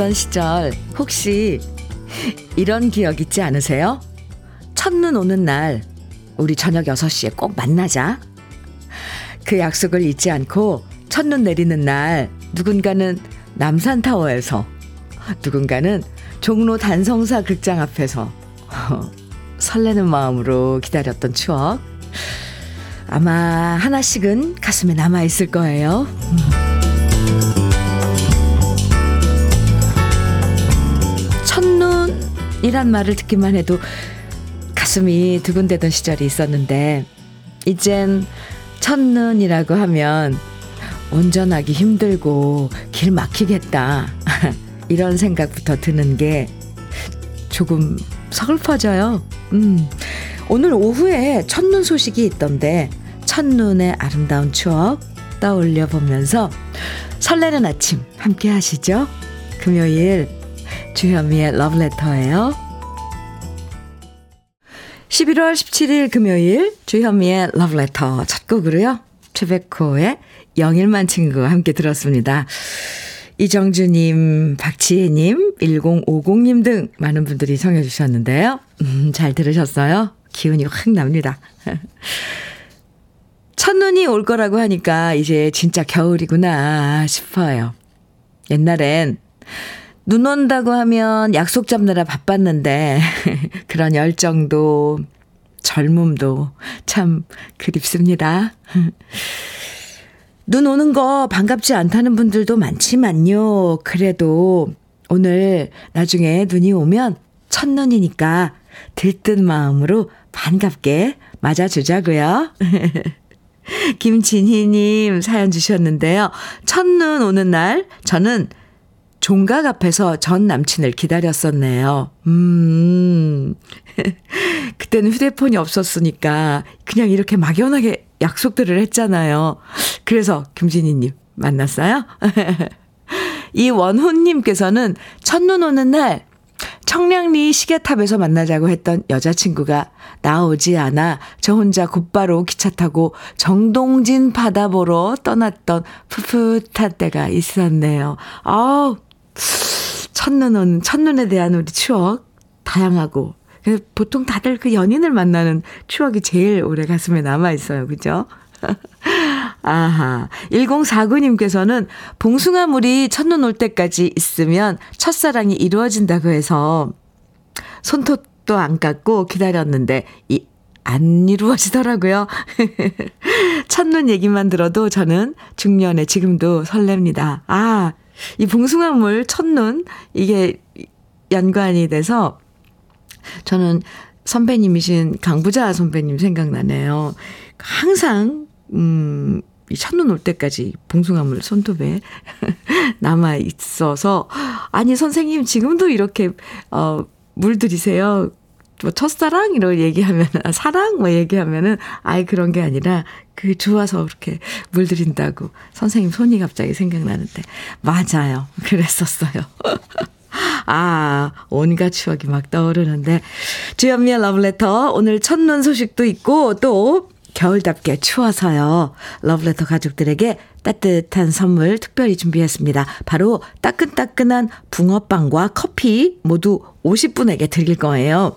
없던 시절 혹시 이런 기억 있지 않으세요? 첫눈 오는 날 우리 저녁 6시에 꼭 만나자. 그 약속을 잊지 않고 첫눈 내리는 날 누군가는 남산타워에서 누군가는 종로 단성사 극장 앞에서 설레는 마음으로 기다렸던 추억 아마 하나씩은 가슴에 남아 있을 거예요. 이란 말을 듣기만 해도 가슴이 두근대던 시절이 있었는데 이젠 첫눈이라고 하면 운전하기 힘들고 길 막히겠다 이런 생각부터 드는 게 조금 서글퍼져요. 음. 오늘 오후에 첫눈 소식이 있던데 첫눈의 아름다운 추억 떠올려 보면서 설레는 아침 함께 하시죠. 금요일 주현미의 러브레터예요. 11월 17일 금요일 주현미의 러브레터 첫 곡으로요. 최백호의 영일만 친구 함께 들었습니다. 이정주님, 박지혜님, 1050님 등 많은 분들이 청해 주셨는데요. 음, 잘 들으셨어요? 기운이 확 납니다. 첫눈이 올 거라고 하니까 이제 진짜 겨울이구나 싶어요. 옛날엔 눈 온다고 하면 약속 잡느라 바빴는데 그런 열정도 젊음도 참 그립습니다. 눈 오는 거 반갑지 않다는 분들도 많지만요. 그래도 오늘 나중에 눈이 오면 첫눈이니까 들뜬 마음으로 반갑게 맞아주자고요. 김진희님 사연 주셨는데요. 첫눈 오는 날 저는 종각 앞에서 전 남친을 기다렸었네요. 음. 그때는 휴대폰이 없었으니까 그냥 이렇게 막연하게 약속들을 했잖아요. 그래서 김진희님 만났어요? 이 원훈님께서는 첫눈 오는 날 청량리 시계탑에서 만나자고 했던 여자친구가 나오지 않아 저 혼자 곧바로 기차 타고 정동진 바다 보러 떠났던 풋풋한 때가 있었네요. 아우, 첫눈 온, 첫눈에 대한 우리 추억, 다양하고. 보통 다들 그 연인을 만나는 추억이 제일 오래 가슴에 남아 있어요. 그죠? 아하. 1049님께서는 봉숭아 물이 첫눈 올 때까지 있으면 첫사랑이 이루어진다고 해서 손톱도 안 깎고 기다렸는데 이, 안 이루어지더라고요. 첫눈 얘기만 들어도 저는 중년에 지금도 설렙니다. 아, 이 봉숭아물 첫눈 이게 연관이 돼서 저는 선배님이신 강부자 선배님 생각나네요. 항상 음, 이 첫눈 올 때까지 봉숭아물 손톱에 남아 있어서 아니 선생님 지금도 이렇게 어 물들이세요. 뭐 첫사랑 이런 얘기하면 사랑 뭐 얘기하면은 아예 그런 게 아니라 그 좋아서 그렇게 물들인다고 선생님 손이 갑자기 생각나는데 맞아요. 그랬었어요. 아, 온갖 추억이 막 떠오르는데 주현미의 러브레터 오늘 첫눈 소식도 있고 또 겨울답게 추워서요. 러브레터 가족들에게 따뜻한 선물 특별히 준비했습니다. 바로 따끈따끈한 붕어빵과 커피 모두 50분에게 드릴 거예요.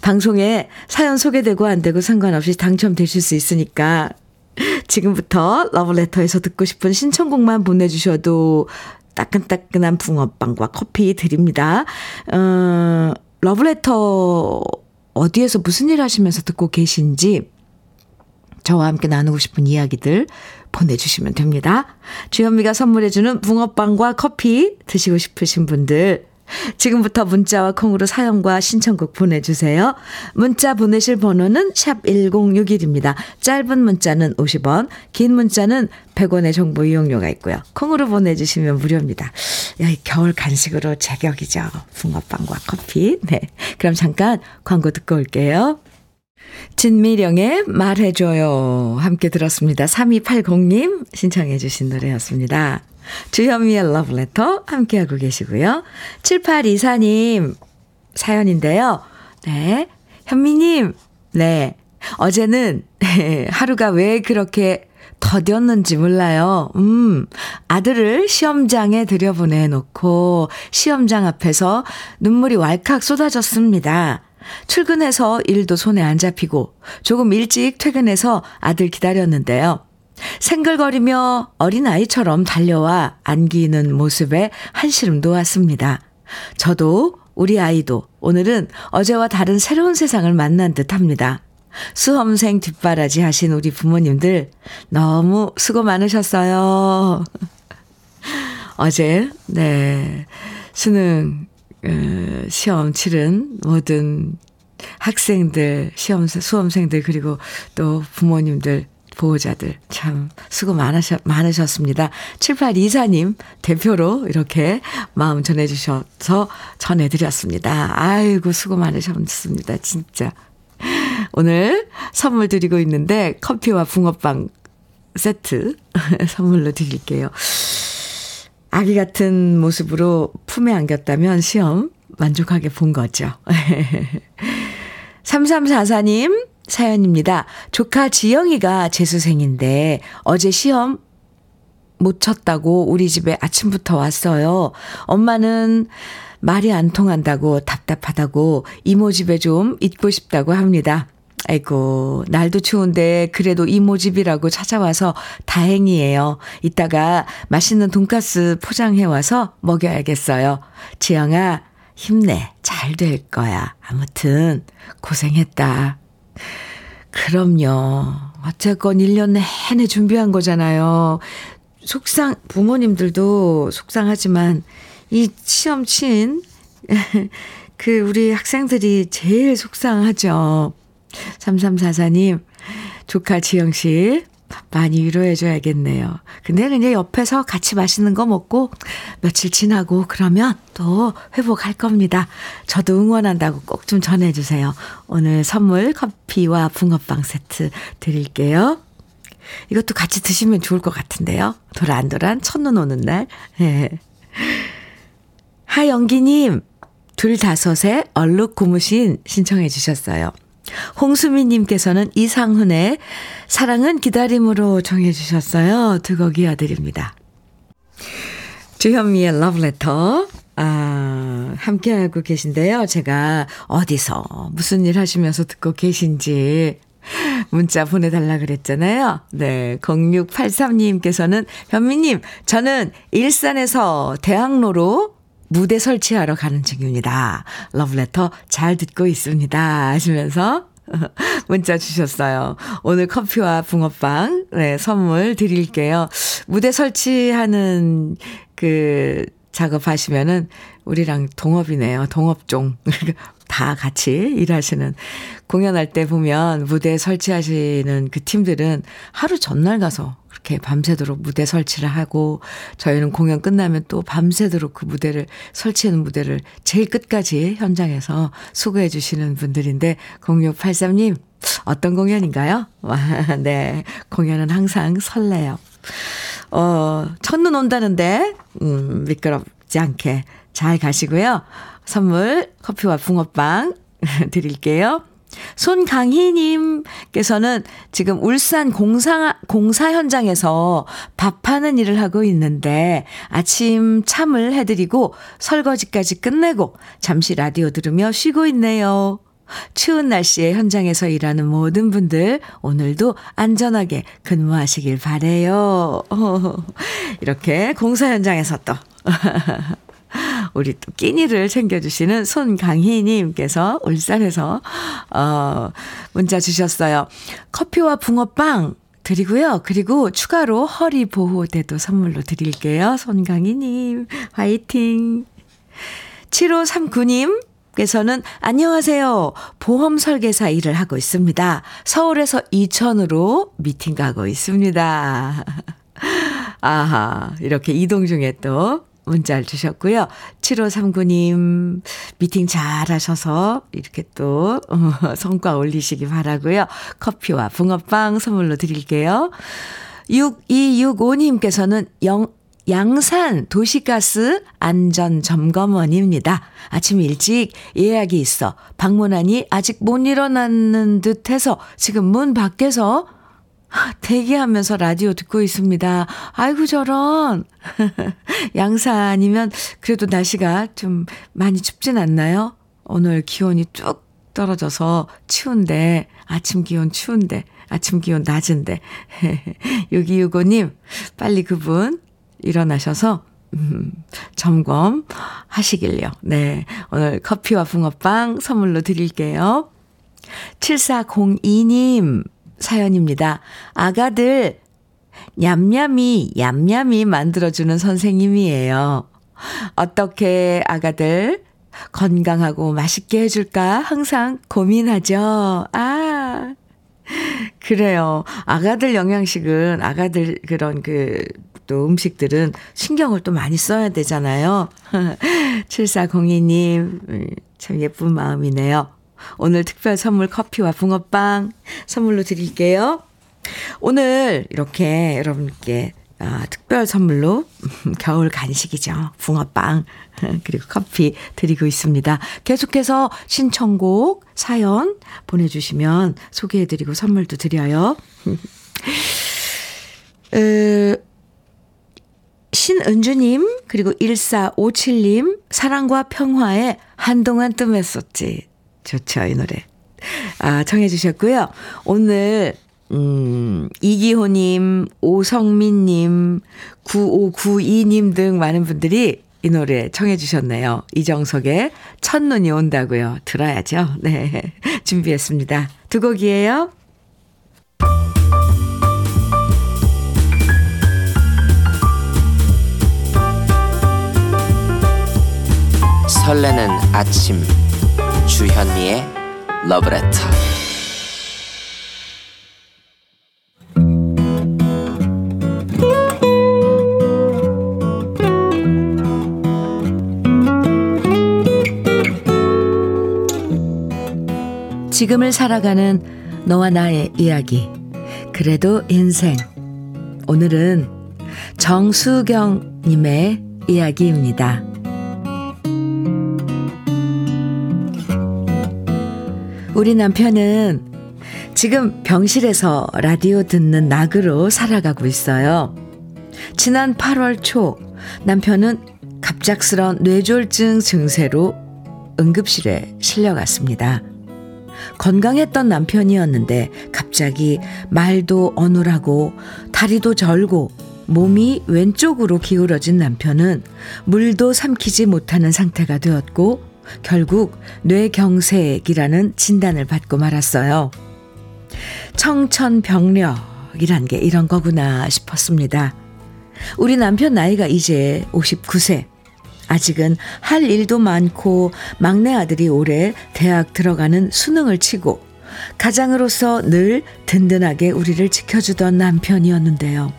방송에 사연 소개되고 안 되고 상관없이 당첨되실 수 있으니까 지금부터 러브레터에서 듣고 싶은 신청곡만 보내주셔도 따끈따끈한 붕어빵과 커피 드립니다. 어, 러브레터 어디에서 무슨 일 하시면서 듣고 계신지 저와 함께 나누고 싶은 이야기들 보내주시면 됩니다. 주현미가 선물해주는 붕어빵과 커피 드시고 싶으신 분들 지금부터 문자와 콩으로 사연과 신청곡 보내주세요. 문자 보내실 번호는 샵 1061입니다. 짧은 문자는 50원, 긴 문자는 100원의 정보 이용료가 있고요. 콩으로 보내주시면 무료입니다. 야, 겨울 간식으로 제격이죠. 붕어빵과 커피. 네. 그럼 잠깐 광고 듣고 올게요. 진미령의 말해줘요. 함께 들었습니다. 3280님 신청해 주신 노래였습니다. 주현미의 러브레터 함께하고 계시고요. 7824님 사연인데요. 네. 현미님, 네. 어제는 하루가 왜 그렇게 더뎠는지 몰라요. 음, 아들을 시험장에 들여보내놓고 시험장 앞에서 눈물이 왈칵 쏟아졌습니다. 출근해서 일도 손에 안 잡히고 조금 일찍 퇴근해서 아들 기다렸는데요. 생글거리며 어린아이처럼 달려와 안기는 모습에 한시름 놓았습니다. 저도 우리 아이도 오늘은 어제와 다른 새로운 세상을 만난 듯 합니다. 수험생 뒷바라지 하신 우리 부모님들 너무 수고 많으셨어요. 어제, 네, 수능, 어, 시험 치른 모든 학생들, 시험, 수험생들, 그리고 또 부모님들, 보호자들 참 수고 많으셨, 많으셨습니다. 7824님 대표로 이렇게 마음 전해주셔서 전해드렸습니다. 아이고, 수고 많으셨습니다. 진짜. 오늘 선물 드리고 있는데 커피와 붕어빵 세트 선물로 드릴게요. 아기 같은 모습으로 품에 안겼다면 시험 만족하게 본 거죠. 3344님 사연입니다. 조카 지영이가 재수생인데 어제 시험 못 쳤다고 우리 집에 아침부터 왔어요. 엄마는 말이 안 통한다고 답답하다고 이모 집에 좀 있고 싶다고 합니다. 아이고, 날도 추운데 그래도 이모 집이라고 찾아와서 다행이에요. 이따가 맛있는 돈가스 포장해 와서 먹여야겠어요. 지영아, 힘내. 잘 될 거야. 아무튼, 고생했다. 그럼요. 어쨌건 1년 내내 준비한 거잖아요. 속상, 부모님들도 속상하지만 이 시험 친, 그 우리 학생들이 제일 속상하죠. 3344님, 조카 지영씨, 많이 위로해줘야겠네요. 근데 그냥 옆에서 같이 맛있는 거 먹고 며칠 지나고 그러면 또 회복할 겁니다. 저도 응원한다고 꼭 좀 전해주세요. 오늘 선물 커피와 붕어빵 세트 드릴게요. 이것도 같이 드시면 좋을 것 같은데요. 도란도란 첫눈 오는 날. 네. 하영기님, 둘 다섯에 얼룩 고무신 신청해 주셨어요. 홍수미님께서는 이상훈의 사랑은 기다림으로 정해주셨어요. 두 곡 이어드립니다. 주현미의 러브레터. 아, 함께하고 계신데요. 제가 어디서 무슨 일 하시면서 듣고 계신지 문자 보내달라 그랬잖아요. 네. 0683님께서는 현미님, 저는 일산에서 대학로로 무대 설치하러 가는 중입니다. 러브레터 잘 듣고 있습니다. 하시면서 문자 주셨어요. 오늘 커피와 붕어빵, 네, 선물 드릴게요. 무대 설치하는 그 작업하시면은 우리랑 동업이네요. 동업종. 다 같이 일하시는 공연할 때 보면 무대 설치하시는 그 팀들은 하루 전날 가서 그렇게 밤새도록 무대 설치를 하고 저희는 공연 끝나면 또 밤새도록 그 무대를 설치하는 무대를 제일 끝까지 현장에서 수고해 주시는 분들인데 0683님 어떤 공연인가요? 네. 공연은 항상 설레요. 어, 첫눈 온다는데 음, 미끄럽지 않게 잘 가시고요. 선물 커피와 붕어빵 드릴게요. 손강희님께서는 지금 울산 공사, 공사 현장에서 밥하는 일을 하고 있는데 아침 참을 해드리고 설거지까지 끝내고 잠시 라디오 들으며 쉬고 있네요. 추운 날씨에 현장에서 일하는 모든 분들 오늘도 안전하게 근무하시길 바래요. 이렇게 공사 현장에서 또 우리 또 끼니를 챙겨주시는 손강희님께서 울산에서, 어, 문자 주셨어요. 커피와 붕어빵 드리고요. 그리고 추가로 허리 보호대도 선물로 드릴게요. 손강희님, 화이팅. 7539님, 께서는 안녕하세요. 보험 설계사 일을 하고 있습니다. 서울에서 이천으로 미팅 가고 있습니다. 아하, 이렇게 이동 중에 또 문자를 주셨고요. 7539님, 미팅 잘 하셔서 이렇게 또 어, 성과 올리시기 바라고요. 커피와 붕어빵 선물로 드릴게요. 6265님께서는 영, 양산 도시가스 안전점검원입니다. 아침 일찍 예약이 있어 방문하니 아직 못 일어났는 듯 해서 지금 문 밖에서 대기하면서 라디오 듣고 있습니다. 아이고, 저런. 양산이면 그래도 날씨가 좀 많이 춥진 않나요? 오늘 기온이 쭉 떨어져서 추운데, 아침 기온 추운데, 아침 기온 낮은데. 6265님, 빨리 그분 일어나셔서, 음, 점검 하시길요. 네. 오늘 커피와 붕어빵 선물로 드릴게요. 7402님 사연입니다. 아가들 냠냠이 얌얌이 만들어주는 선생님이에요. 어떻게 아가들 건강하고 맛있게 해줄까 항상 고민하죠. 아, 그래요. 아가들 영양식은 아가들 그런 그 또 음식들은 신경을 또 많이 써야 되잖아요. 7402님, 음, 참 예쁜 마음이네요. 오늘 특별 선물 커피와 붕어빵 선물로 드릴게요. 오늘 이렇게 여러분께 아, 특별 선물로 겨울 간식이죠. 붕어빵 그리고 커피 드리고 있습니다. 계속해서 신청곡 사연 보내주시면 소개해드리고 선물도 드려요. 으, 신은주님 그리고 1457님 사랑과 평화에 한동안 뜸했었지. 좋죠, 이 노래. 아, 청해주셨고요. 오늘, 음, 이기호님, 오성민님, 9592님 등 많은 분들이 이 노래 청해주셨네요. 이정석의 첫눈이 온다고요. 들어야죠. 네. 준비했습니다. 두 곡이에요. 설레는 아침 주현미의 러브레터 지금을 살아가는 너와 나의 이야기. 그래도 인생. 오늘은 정수경님의 이야기입니다. 우리 남편은 지금 병실에서 라디오 듣는 낙으로 살아가고 있어요. 지난 8월 초 남편은 갑작스런 뇌졸중 증세로 응급실에 실려갔습니다. 건강했던 남편이었는데 갑자기 말도 어눌하고 다리도 절고 몸이 왼쪽으로 기울어진 남편은 물도 삼키지 못하는 상태가 되었고 결국 뇌경색이라는 진단을 받고 말았어요. 청천벽력이란 게 이런 거구나 싶었습니다. 우리 남편 나이가 이제 59세. 아직은 할 일도 많고 막내 아들이 올해 대학 들어가는 수능을 치고 가장으로서 늘 든든하게 우리를 지켜주던 남편이었는데요.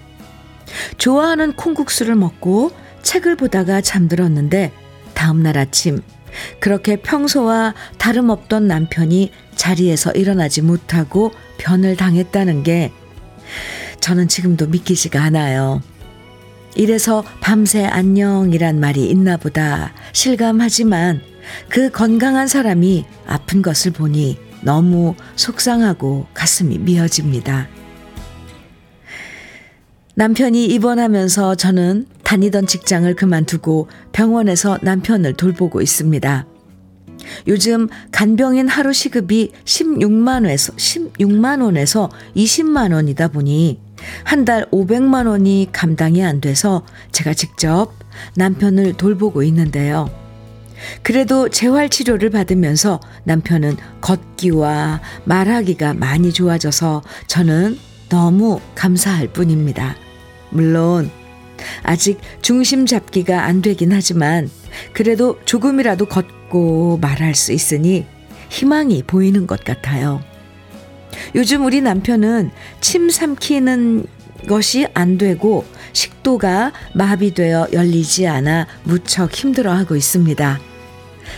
좋아하는 콩국수를 먹고 책을 보다가 잠들었는데 다음날 아침 그렇게 평소와 다름없던 남편이 자리에서 일어나지 못하고 변을 당했다는 게 저는 지금도 믿기지가 않아요. 이래서 밤새 안녕이란 말이 있나 보다 실감하지만 그 건강한 사람이 아픈 것을 보니 너무 속상하고 가슴이 미어집니다. 남편이 입원하면서 저는 다니던 직장을 그만두고 병원에서 남편을 돌보고 있습니다. 요즘 간병인 하루 시급이 16만 원에서 16만 원에서 20만 원이다 보니 한 달 500만 원이 감당이 안 돼서 제가 직접 남편을 돌보고 있는데요. 그래도 재활 치료를 받으면서 남편은 걷기와 말하기가 많이 좋아져서 저는 너무 감사할 뿐입니다. 물론 아직 중심 잡기가 안 되긴 하지만 그래도 조금이라도 걷고 말할 수 있으니 희망이 보이는 것 같아요. 요즘 우리 남편은 침 삼키는 것이 안 되고 식도가 마비되어 열리지 않아 무척 힘들어하고 있습니다.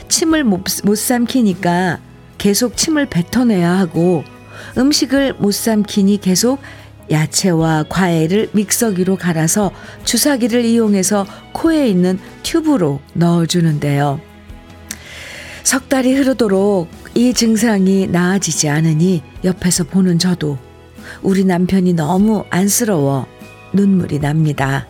침을 못, 못 삼키니까 계속 침을 뱉어내야 하고 음식을 못 삼키니 계속 야채와 과일을 믹서기로 갈아서 주사기를 이용해서 코에 있는 튜브로 넣어주는데요. 석 달이 흐르도록 이 증상이 나아지지 않으니 옆에서 보는 저도 우리 남편이 너무 안쓰러워 눈물이 납니다.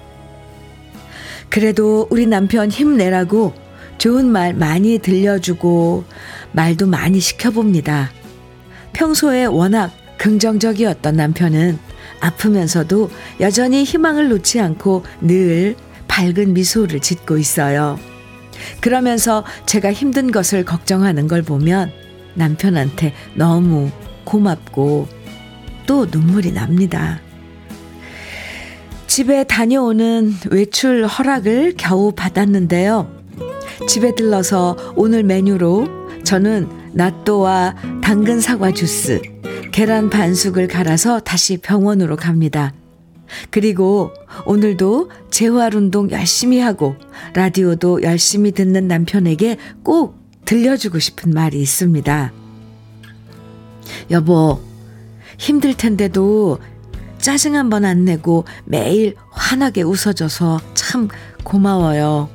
그래도 우리 남편 힘내라고 좋은 말 많이 들려주고 말도 많이 시켜봅니다. 평소에 워낙 긍정적이었던 남편은 아프면서도 여전히 희망을 놓지 않고 늘 밝은 미소를 짓고 있어요. 그러면서 제가 힘든 것을 걱정하는 걸 보면 남편한테 너무 고맙고 또 눈물이 납니다. 집에 다녀오는 외출 허락을 겨우 받았는데요. 집에 들러서 오늘 메뉴로 저는 낫또와 당근 사과 주스, 계란 반숙을 갈아서 다시 병원으로 갑니다. 그리고 오늘도 재활 운동 열심히 하고 라디오도 열심히 듣는 남편에게 꼭 들려주고 싶은 말이 있습니다. 여보, 힘들 텐데도 짜증 한 번 안 내고 매일 환하게 웃어줘서 참 고마워요.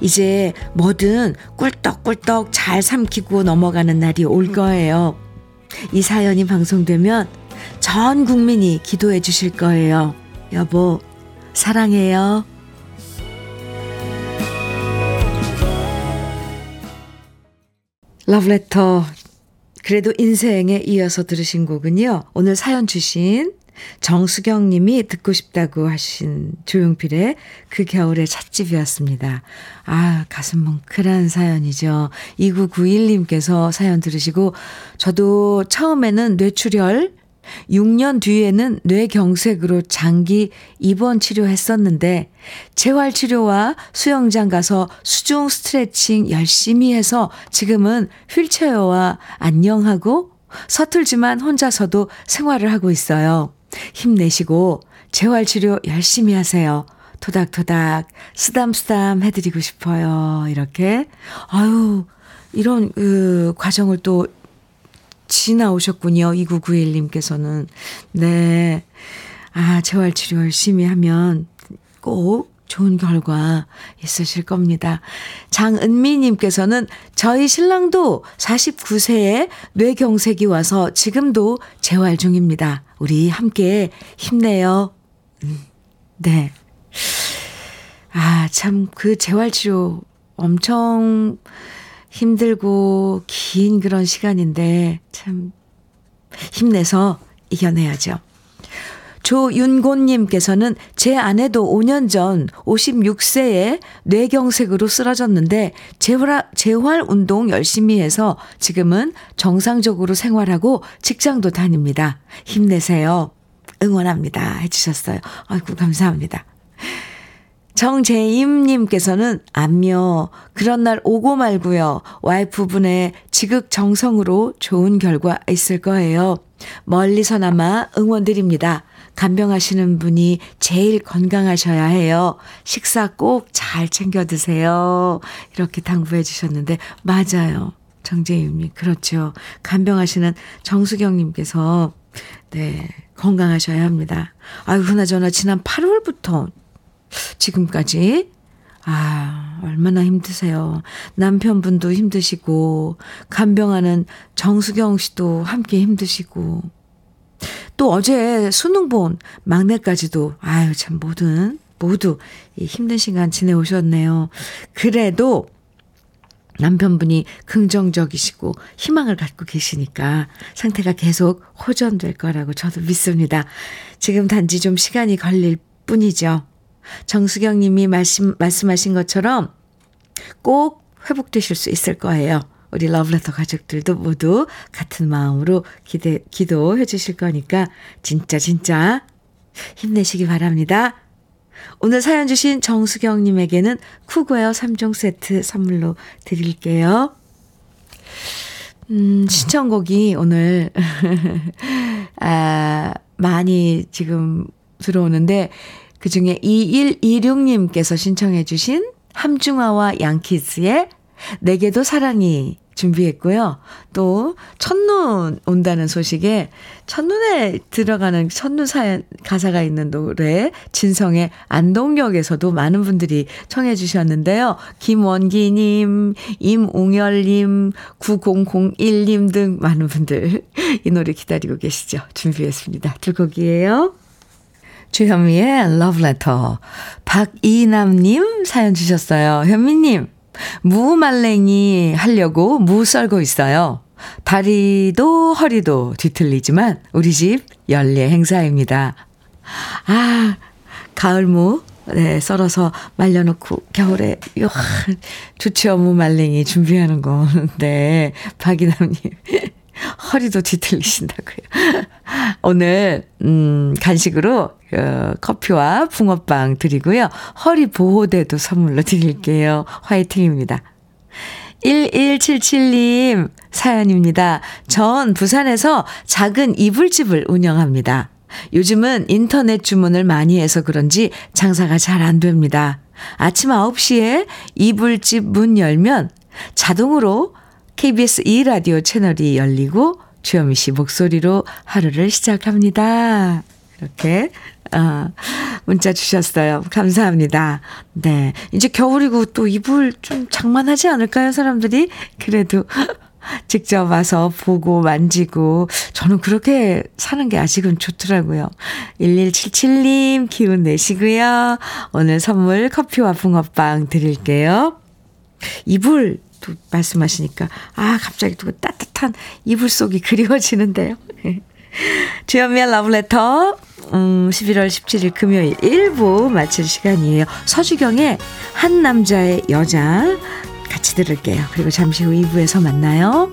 이제 뭐든 꿀떡꿀떡 잘 삼키고 넘어가는 날이 올 거예요. 이 사연이 방송되면 전 국민이 기도해 주실 거예요. 여보, 사랑해요. 러브레터. 그래도 인생에 이어서 들으신 곡은요. 오늘 사연 주신 정수경 님이 듣고 싶다고 하신 조용필의 그 겨울의 찻집이었습니다. 아, 가슴 뭉클한 사연이죠. 2991님께서 사연 들으시고, 저도 처음에는 뇌출혈, 6년 뒤에는 뇌경색으로 장기 입원 치료했었는데, 재활 치료와 수영장 가서 수중 스트레칭 열심히 해서 지금은 휠체어와 안녕하고 서툴지만 혼자서도 생활을 하고 있어요. 힘내시고 재활치료 열심히 하세요. 토닥토닥 쓰담쓰담 해드리고 싶어요. 이렇게 아유 이런 그 과정을 또 지나오셨군요. 2991님께서는 네. 아 재활치료 열심히 하면 꼭 좋은 결과 있으실 겁니다. 장은미님께서는 저희 신랑도 49세에 뇌경색이 와서 지금도 재활 중입니다. 우리 함께 힘내요. 음, 네. 아, 참, 그 재활치료 엄청 힘들고 긴 그런 시간인데 참 힘내서 이겨내야죠. 조윤곤님께서는 제 아내도 5년 전 56세에 뇌경색으로 쓰러졌는데 재활, 재활 운동 열심히 해서 지금은 정상적으로 생활하고 직장도 다닙니다. 힘내세요. 응원합니다. 해주셨어요. 아이고, 감사합니다. 정재임님께서는 안며 그런 날 오고 말고요. 와이프분의 지극정성으로 좋은 결과 있을 거예요. 멀리서나마 응원드립니다. 간병하시는 분이 제일 건강하셔야 해요. 식사 꼭 잘 챙겨 드세요. 이렇게 당부해 주셨는데, 맞아요. 정재임님, 그렇죠. 간병하시는 정수경님께서, 네, 건강하셔야 합니다. 아유, 그나저나 지난 8월부터 지금까지, 아, 얼마나 힘드세요. 남편분도 힘드시고, 간병하는 정수경 씨도 함께 힘드시고, 또 어제 수능 본 막내까지도 아유 참 모든 모두 힘든 시간 지내오셨네요. 그래도 남편분이 긍정적이시고 희망을 갖고 계시니까 상태가 계속 호전될 거라고 저도 믿습니다. 지금 단지 좀 시간이 걸릴 뿐이죠. 정수경 님이 말씀, 말씀하신 것처럼 꼭 회복되실 수 있을 거예요. 우리 러브레터 가족들도 모두 같은 마음으로 기대, 기도해 주실 거니까 진짜 진짜 힘내시기 바랍니다. 오늘 사연 주신 정수경님에게는 쿠고웨어 3종 세트 선물로 드릴게요. 음, 신청곡이 오늘, 아, 많이 지금 들어오는데, 그 중에 2126님께서 신청해 주신 함중아와 양키스의 내게도 사랑이 준비했고요. 또 첫눈 온다는 소식에 첫눈에 들어가는 첫눈 사연 가사가 있는 노래 진성의 안동역에서도 많은 분들이 청해 주셨는데요. 김원기 님, 임웅열 님, 9001 님 등 많은 분들 이 노래 기다리고 계시죠. 준비했습니다. 두 곡이에요. 주현미의 러브레터. 박이남님 사연 주셨어요. 현미님, 무말랭이 하려고 무 썰고 있어요. 다리도 허리도 뒤틀리지만 우리 집 연례 행사입니다. 아, 가을무 네, 썰어서 말려놓고 겨울에 요 좋죠 무말랭이 준비하는 거. 네, 박이남님 허리도 뒤틀리신다고요. 오늘 음 간식으로 어, 커피와 붕어빵 드리고요. 허리 보호대도 선물로 드릴게요. 화이팅입니다. 1177님 사연입니다. 전 부산에서 작은 이불집을 운영합니다. 요즘은 인터넷 주문을 많이 해서 그런지 장사가 잘 안 됩니다. 아침 9시에 이불집 문 열면 자동으로 KBS 2라디오 채널이 열리고 주현미 씨 목소리로 하루를 시작합니다. 이렇게 아, 문자 주셨어요. 감사합니다. 네. 이제 겨울이고 또 이불 좀 장만하지 않을까요, 사람들이? 그래도 직접 와서 보고 만지고 저는 그렇게 사는 게 아직은 좋더라고요. 1177님 기운 내시고요. 오늘 선물 커피와 붕어빵 드릴게요. 이불 또 말씀하시니까 아 갑자기 또 따뜻한 이불 속이 그리워지는데요. 주현미의 러브레터 음, 11월 17일 금요일 1부 마칠 시간이에요. 서주경의 한 남자의 여자 같이 들을게요. 그리고 잠시 후 2부에서 만나요.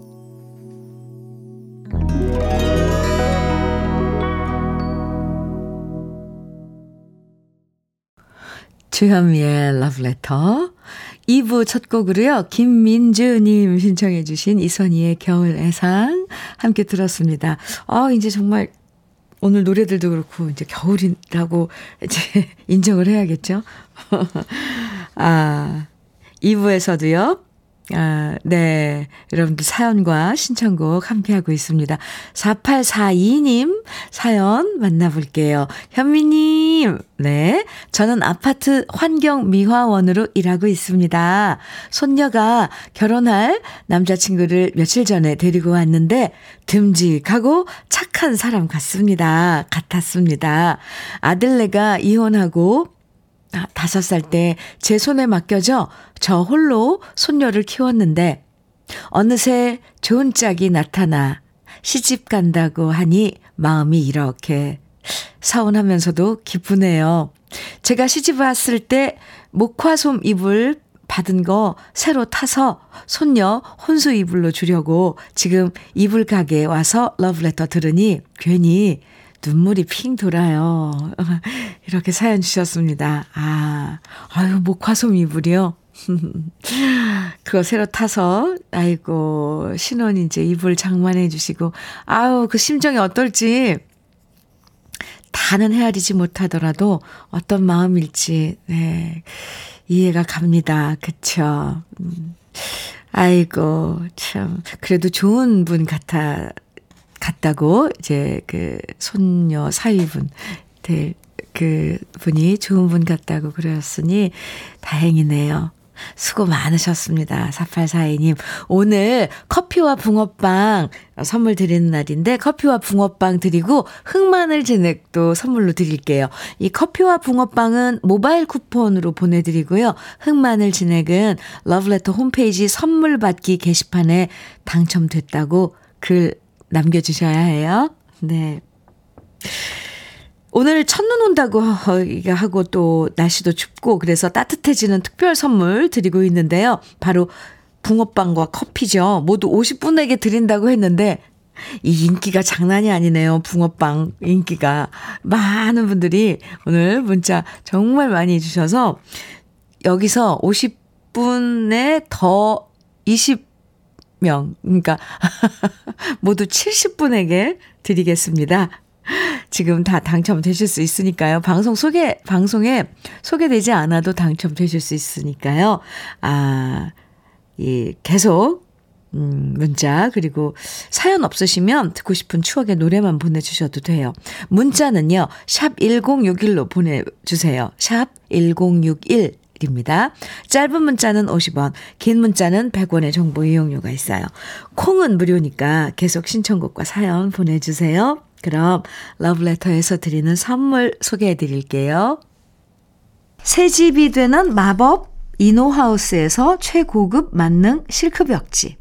주현미의 Letter. 2부 첫 곡으로요. 김민주님 신청해 주신 이선희의 겨울 애상 함께 들었습니다. 아, 이제 정말 오늘 노래들도 그렇고 이제 겨울이라고 이제 인정을 해야겠죠? 아, 2부에서도요. 아, 네. 여러분들 사연과 신청곡 함께하고 있습니다. 4842님 사연 만나볼게요. 현미님, 네. 저는 아파트 환경 미화원으로 일하고 있습니다. 손녀가 결혼할 남자친구를 며칠 전에 데리고 왔는데 듬직하고 착한 사람 같습니다. 같았습니다. 아들네가 이혼하고 아, 다섯 살 때 제 손에 맡겨져 저 홀로 손녀를 키웠는데 어느새 좋은 짝이 나타나 시집 간다고 하니 마음이 이렇게 서운하면서도 기쁘네요. 제가 시집 왔을 때 목화솜 이불 받은 거 새로 타서 손녀 혼수 이불로 주려고 지금 이불 가게에 와서 러브레터 들으니 괜히 눈물이 핑 돌아요. 이렇게 사연 주셨습니다. 아, 아유, 목화솜 이불이요. 그거 새로 타서, 아이고, 신혼 이제 이불 장만해 주시고, 아유, 그 심정이 어떨지, 다는 헤아리지 못하더라도 어떤 마음일지, 네, 이해가 갑니다. 그쵸. 음. 아이고, 참, 그래도 좋은 분 같아, 같다고, 이제 그 손녀 사위분, 될, 그 분이 좋은 분 같다고 그러셨으니 다행이네요. 수고 많으셨습니다. 4842님. 오늘 커피와 붕어빵 선물 드리는 날인데 커피와 붕어빵 드리고 흑마늘 진액도 선물로 드릴게요. 이 커피와 붕어빵은 모바일 쿠폰으로 보내드리고요. 흑마늘 진액은 러브레터 홈페이지 선물 받기 게시판에 당첨됐다고 글 남겨주셔야 해요. 네. 오늘 첫눈 온다고 하고 또 날씨도 춥고 그래서 따뜻해지는 특별 선물 드리고 있는데요. 바로 붕어빵과 커피죠. 모두 50분에게 드린다고 했는데 이 인기가 장난이 아니네요. 붕어빵 인기가. 많은 분들이 오늘 문자 정말 많이 주셔서 여기서 50분에 더 20 명, 그러니까 모두 70분에게 드리겠습니다. 지금 다 당첨되실 수 있으니까요. 방송 소개, 방송에 소개되지 않아도 당첨되실 수 있으니까요. 아, 이, 계속, 음, 문자, 그리고 사연 없으시면 듣고 싶은 추억의 노래만 보내주셔도 돼요. 문자는요, 샵 1061로 보내주세요. 샵 1061. 입니다. 짧은 문자는 50원, 긴 문자는 100원의 정보 이용료가 있어요. 콩은 무료니까 계속 신청곡과 사연 보내주세요. 그럼 러브레터에서 드리는 선물 소개해 드릴게요. 새 집이 되는 마법 이노하우스에서 최고급 만능 실크벽지.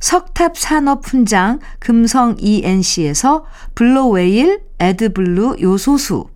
석탑 산업 훈장 금성 ENC에서 블로웨일 에드블루 요소수.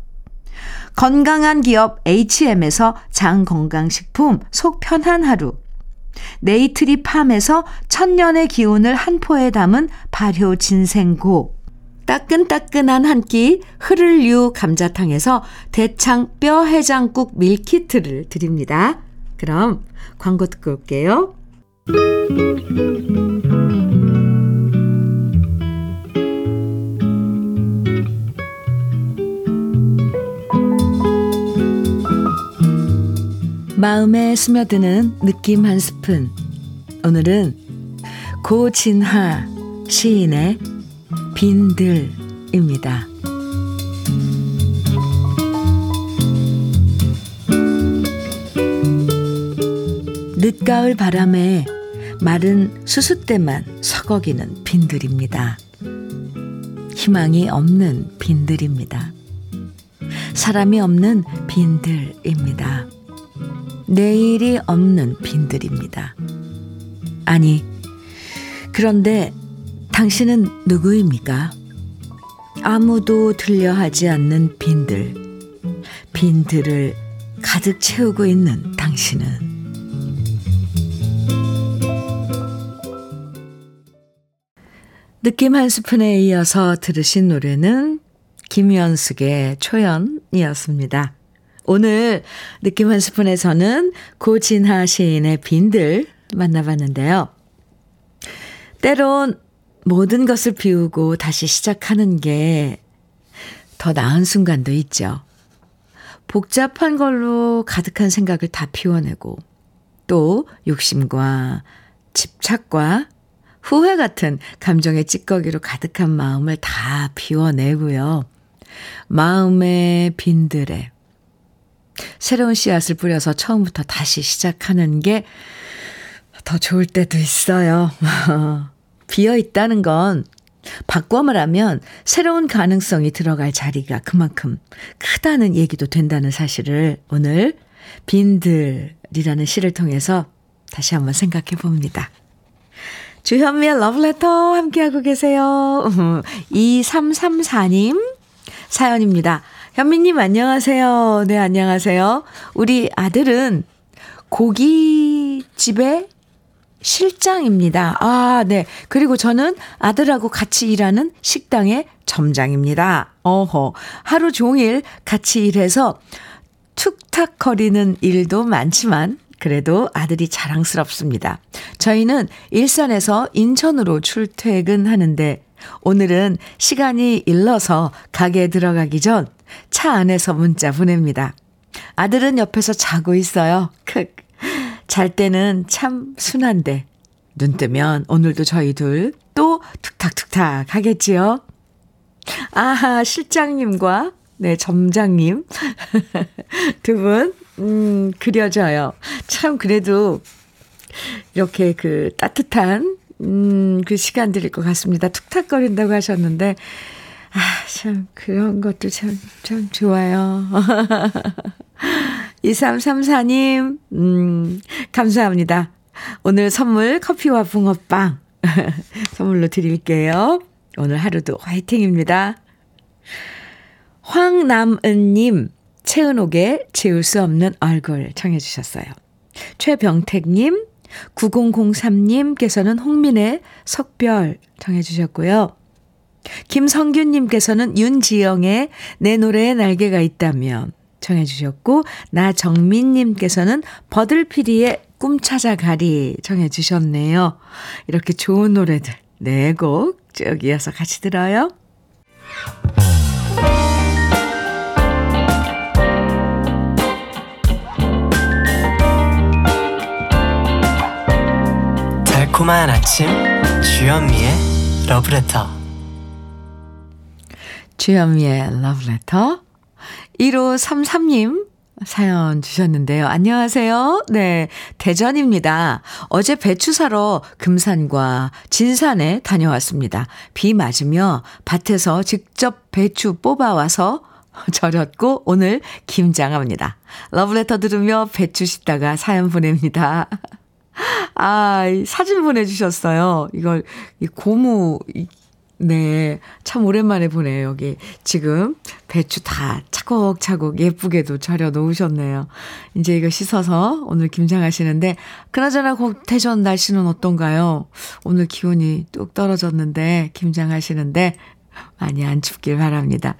건강한 기업 H&M에서 장건강식품 속 편한 하루 네이트리 팜에서 천년의 기운을 한 포에 담은 발효 진생고. 따끈따끈한 한 끼 흐를유 감자탕에서 대창 뼈 해장국 밀키트를 드립니다. 그럼 광고 듣고 올게요. 마음에 스며드는 느낌 한 스푼. 오늘은 고진하 시인의 빈들입니다. 늦가을 바람에 마른 수숫대만 서거기는 빈들입니다. 희망이 없는 빈들입니다. 사람이 없는 빈들입니다. 내일이 없는 빈들입니다. 아니, 그런데 당신은 누구입니까? 아무도 들려 하지 않는 빈들, 빈들을 가득 채우고 있는 당신은 느낌 한 스푼에 이어서 들으신 노래는 김연숙의 초연이었습니다. 오늘 느낌 한 스푼에서는 고진하 시인의 빈들 만나봤는데요. 때론 모든 것을 비우고 다시 시작하는 게 더 나은 순간도 있죠. 복잡한 걸로 가득한 생각을 다 피워내고 또 욕심과 집착과 후회 같은 감정의 찌꺼기로 가득한 마음을 다 비워내고요. 마음의 빈들에 새로운 씨앗을 뿌려서 처음부터 다시 시작하는 게 더 좋을 때도 있어요. 비어 있다는 건 바꿔 말하면 새로운 가능성이 들어갈 자리가 그만큼 크다는 얘기도 된다는 사실을 오늘 빈들이라는 시를 통해서 다시 한번 생각해 봅니다. 주현미의 러브레터 함께하고 계세요. 2334님 사연입니다. 현미님 안녕하세요. 네, 안녕하세요. 우리 아들은 고깃집에 실장입니다. 아, 네. 그리고 저는 아들하고 같이 일하는 식당의 점장입니다. 어허. 하루 종일 같이 일해서 툭탁거리는 일도 많지만 그래도 아들이 자랑스럽습니다. 저희는 일산에서 인천으로 출퇴근하는데 오늘은 시간이 일러서 가게에 들어가기 전 차 안에서 문자 보냅니다. 아들은 옆에서 자고 있어요. 크. 잘 때는 참 순한데 눈 뜨면 오늘도 저희 둘 또 툭탁툭탁 하겠지요. 아하, 실장님과 네, 점장님 두 분, 음, 그려져요. 참 그래도 이렇게 그 따뜻한 음, 그 시간들일 것 같습니다. 툭탁거린다고 하셨는데 아, 참 그런 것도 참 참 좋아요. 2334님, 음, 감사합니다. 오늘 선물 커피와 붕어빵 선물로 드릴게요. 오늘 하루도 화이팅입니다. 황남은님, 채은옥의 지울 수 없는 얼굴 청해주셨어요. 최병택님, 9003님께서는 홍민의 석별 청해주셨고요. 김성균님께서는 윤지영의 내 노래에 날개가 있다면 청해 주셨고 나정민님께서는 버들피리의 꿈 찾아가리 청해 주셨네요. 이렇게 좋은 노래들 네 곡 쭉 이어서 같이 들어요. 달콤한 아침 주현미의 러브레터 주현미의 러브레터 1533님 사연 주셨는데요. 안녕하세요. 네, 대전입니다. 어제 배추 사러 금산과 진산에 다녀왔습니다. 비 맞으며 밭에서 직접 배추 뽑아와서 절였고 오늘 김장합니다. 러브레터 들으며 배추 씻다가 사연 보냅니다. 아, 사진 보내주셨어요. 이걸, 이 고무, 네. 참 오랜만에 보네요. 여기 지금 배추 다 차곡차곡 예쁘게도 차려 놓으셨네요. 이제 이거 씻어서 오늘 김장하시는데, 그나저나 곧 대전 날씨는 어떤가요? 오늘 기온이 뚝 떨어졌는데, 김장하시는데, 많이 안 춥길 바랍니다.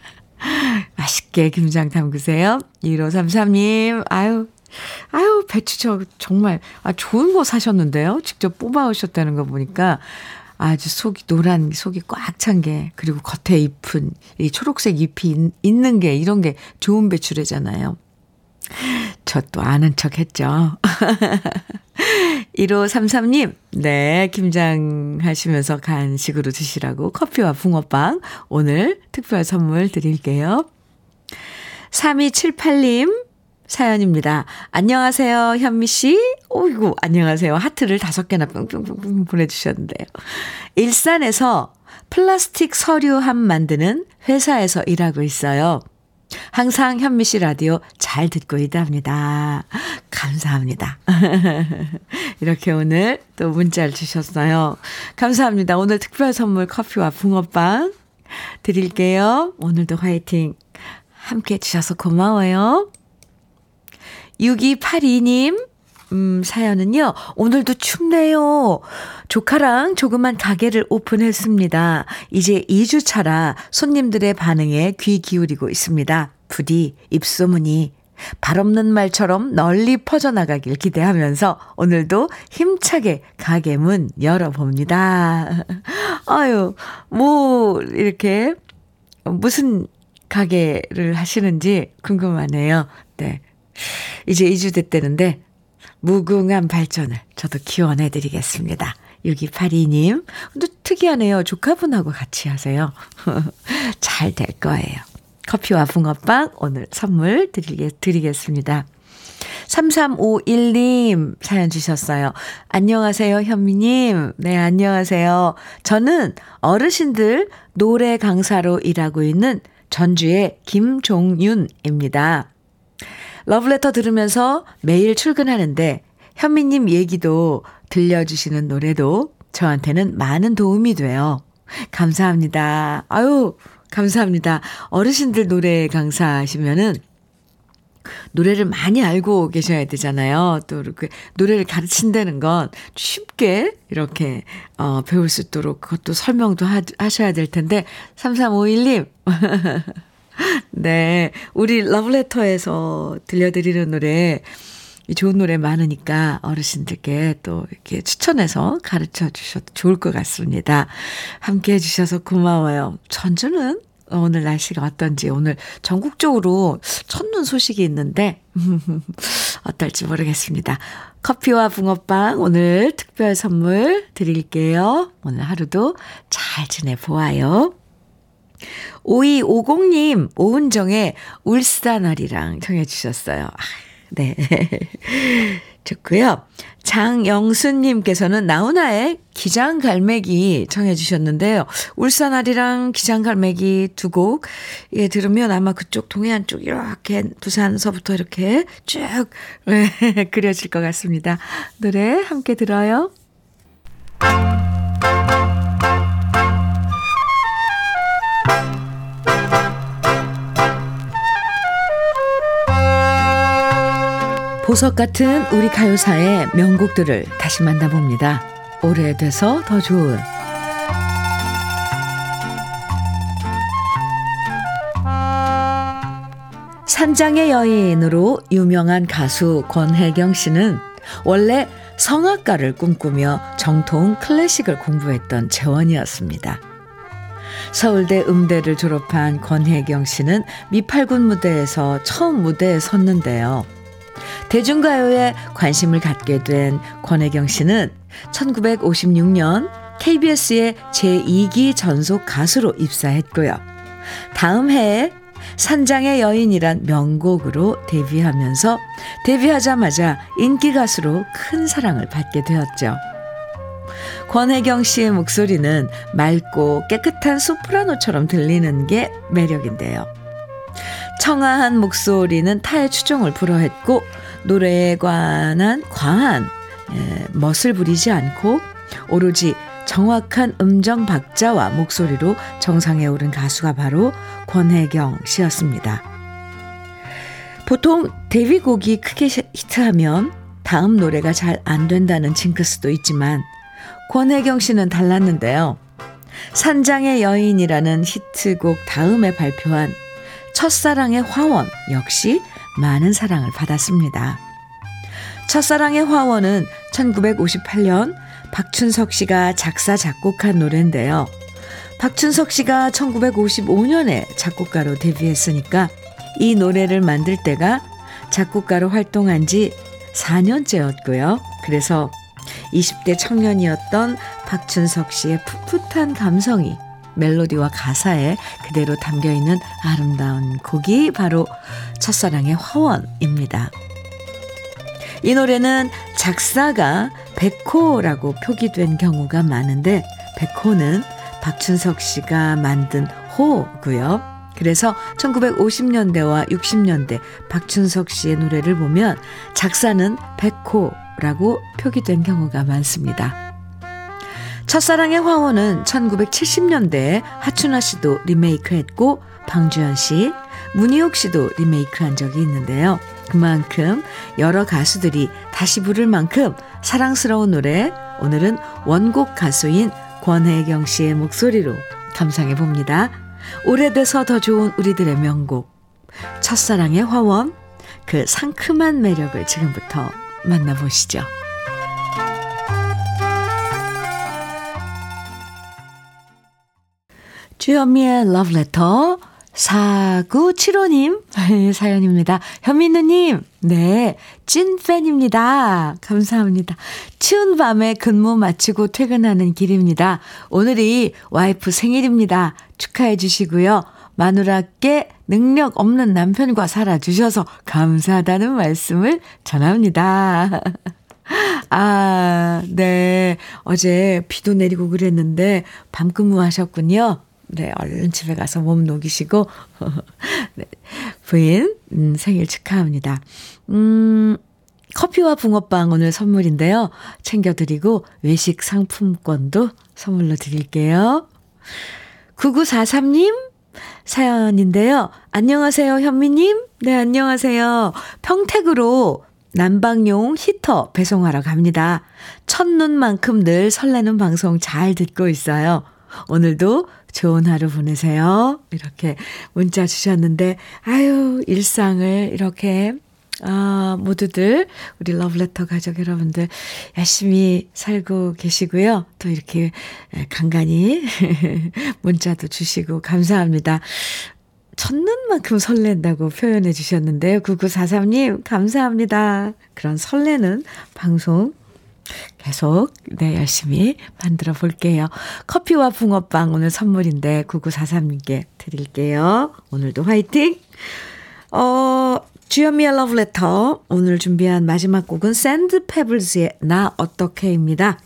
맛있게 김장 담그세요. 1533님, 아유, 아유, 배추 저 정말, 아, 좋은 거 사셨는데요? 직접 뽑아오셨다는 거 보니까, 아주 속이 노란 속이 꽉 찬 게, 그리고 겉에 잎은, 이 초록색 잎이 있는 게, 이런 게 좋은 배추래잖아요. 저 또 아는 척 했죠. 1533님, 네, 김장하시면서 간식으로 드시라고 커피와 붕어빵 오늘 특별 선물 드릴게요. 3278님, 사연입니다. 안녕하세요, 현미 씨. 오이구, 안녕하세요. 하트를 다섯 개나 뿅뿅뿅뿅 보내주셨는데요. 일산에서 플라스틱 서류함 만드는 회사에서 일하고 있어요. 항상 현미 씨 라디오 잘 듣고 있답니다. 감사합니다. 이렇게 오늘 또 문자를 주셨어요. 감사합니다. 오늘 특별 선물 커피와 붕어빵 드릴게요. 오늘도 화이팅 함께 해주셔서 고마워요. 6282님, 음, 사연은요, 오늘도 춥네요. 조카랑 조그만 가게를 오픈했습니다. 이제 2주 차라 손님들의 반응에 귀 기울이고 있습니다. 부디 입소문이 발 없는 말처럼 널리 퍼져나가길 기대하면서 오늘도 힘차게 가게 문 열어봅니다. 아유, 뭐, 이렇게, 무슨 가게를 하시는지 궁금하네요. 네. 이제 2주 됐다는데 무궁한 발전을 저도 기원해 드리겠습니다. 6282님. 근데 특이하네요. 조카분하고 같이 하세요. 잘 될 거예요. 커피와 붕어빵 오늘 선물 드리겠, 드리겠습니다. 3351님 사연 주셨어요. 안녕하세요, 현미님. 네, 안녕하세요. 저는 어르신들 노래 강사로 일하고 있는 전주의 김종윤입니다. 러브레터 들으면서 매일 출근하는데 현미님 얘기도 들려주시는 노래도 저한테는 많은 도움이 돼요. 감사합니다. 아유, 감사합니다. 어르신들 노래 강사시면은 노래를 많이 알고 계셔야 되잖아요. 또 이렇게 노래를 가르친다는 건 쉽게 이렇게 어, 배울 수 있도록 그것도 설명도 하, 하셔야 될 텐데 3351님 네, 우리 러브레터에서 들려드리는 노래 좋은 노래 많으니까 어르신들께 또 이렇게 추천해서 가르쳐 주셔도 좋을 것 같습니다. 함께 해주셔서 고마워요. 전주는 오늘 날씨가 어떤지 오늘 전국적으로 첫눈 소식이 있는데 어떨지 모르겠습니다. 커피와 붕어빵 오늘 특별 선물 드릴게요. 오늘 하루도 잘 지내보아요. 5250님, 오은정의 울산아리랑 청해 주셨어요. 아, 네. 좋고요. 장영수님께서는 나훈아의 기장갈매기 청해 주셨는데요. 울산아리랑 기장갈매기 두 곡, 예, 들으면 아마 그쪽 동해안 쪽 이렇게 부산서부터 이렇게 쭉 네, 그려질 것 같습니다. 노래 함께 들어요. 보석 같은 우리 가요사의 명곡들을 다시 만나봅니다. 오래돼서 더 좋은 산장의 여인으로 유명한 가수 권혜경 씨는 원래 성악가를 꿈꾸며 정통 클래식을 공부했던 재원이었습니다. 서울대 음대를 졸업한 권혜경 씨는 미팔군 무대에서 처음 무대에 섰는데요. 대중가요에 관심을 갖게 된 권혜경 씨는 1956년 KBS의 제2기 전속 가수로 입사했고요. 다음 해에 산장의 여인이란 명곡으로 데뷔하면서 데뷔하자마자 인기 가수로 큰 사랑을 받게 되었죠. 권혜경 씨의 목소리는 맑고 깨끗한 소프라노처럼 들리는 게 매력인데요. 청아한 목소리는 타의 추종을 불허했고 노래에 관한 과한 예, 멋을 부리지 않고 오로지 정확한 음정 박자와 목소리로 정상에 오른 가수가 바로 권혜경 씨였습니다. 보통 데뷔곡이 크게 히트하면 다음 노래가 잘 안 된다는 징크스도 있지만 권혜경 씨는 달랐는데요. 산장의 여인이라는 히트곡 다음에 발표한 첫사랑의 화원 역시 많은 사랑을 받았습니다. 첫사랑의 화원은 1958년 박춘석 씨가 작사, 작곡한 노래인데요. 박춘석 씨가 1955년에 작곡가로 데뷔했으니까 이 노래를 만들 때가 작곡가로 활동한 지 4년째였고요. 그래서 20대 청년이었던 박춘석 씨의 풋풋한 감성이 멜로디와 가사에 그대로 담겨 있는 아름다운 곡이 바로 첫사랑의 화원입니다. 이 노래는 작사가 백호라고 표기된 경우가 많은데 백호는 박춘석 씨가 만든 호고요. 그래서 1950년대와 60년대 박춘석 씨의 노래를 보면 작사는 백호라고 표기된 경우가 많습니다. 첫사랑의 화원은 1970년대에 하춘아 씨도 리메이크했고 방주현 씨, 문희옥 씨도 리메이크한 적이 있는데요. 그만큼 여러 가수들이 다시 부를 만큼 사랑스러운 노래 오늘은 원곡 가수인 권혜경 씨의 목소리로 감상해 봅니다. 오래돼서 더 좋은 우리들의 명곡 첫사랑의 화원 그 상큼한 매력을 지금부터 만나보시죠. 주현미의 러브레터 4975님 사연입니다. 현민우님, 네, 찐 팬입니다. 감사합니다. 추운 밤에 근무 마치고 퇴근하는 길입니다. 오늘이 와이프 생일입니다. 축하해 주시고요. 마누라께 능력 없는 남편과 살아주셔서 감사하다는 말씀을 전합니다. 아, 네. 어제 비도 내리고 그랬는데 밤 근무하셨군요. 네, 얼른 집에 가서 몸 녹이시고, 네, 부인, 음, 생일 축하합니다. 음, 커피와 붕어빵 오늘 선물인데요. 챙겨드리고 외식 상품권도 선물로 드릴게요. 9943님 사연인데요. 안녕하세요, 현미님. 네, 안녕하세요. 평택으로 난방용 히터 배송하러 갑니다. 첫눈만큼 늘 설레는 방송 잘 듣고 있어요. 오늘도 좋은 하루 보내세요. 이렇게 문자 주셨는데, 아유, 일상을 이렇게 아, 모두들 우리 러브레터 가족 여러분들 열심히 살고 계시고요. 또 이렇게 간간히 문자도 주시고 감사합니다. 첫눈 만큼 설렌다고 표현해 주셨는데요. 9943님, 감사합니다. 그런 설레는 방송 계속, 네, 열심히 만들어 볼게요. 커피와 붕어빵 오늘 선물인데 9943님께 드릴게요. 오늘도 화이팅! 어, 주현미의 러브레터. 오늘 준비한 마지막 곡은 샌드 페블즈의 나 어떡해입니다.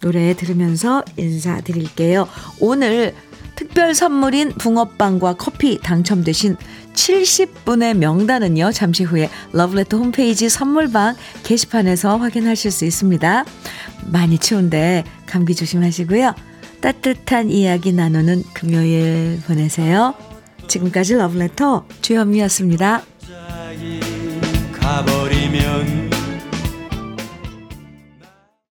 노래 들으면서 인사드릴게요. 오늘 특별 선물인 붕어빵과 커피 당첨되신 70분의 명단은요, 잠시 후에 러브레터 홈페이지 선물방 게시판에서 확인하실 수 있습니다. 많이 추운데 감기 조심하시고요. 따뜻한 이야기 나누는 금요일 보내세요. 지금까지 러브레터 주현미였습니다.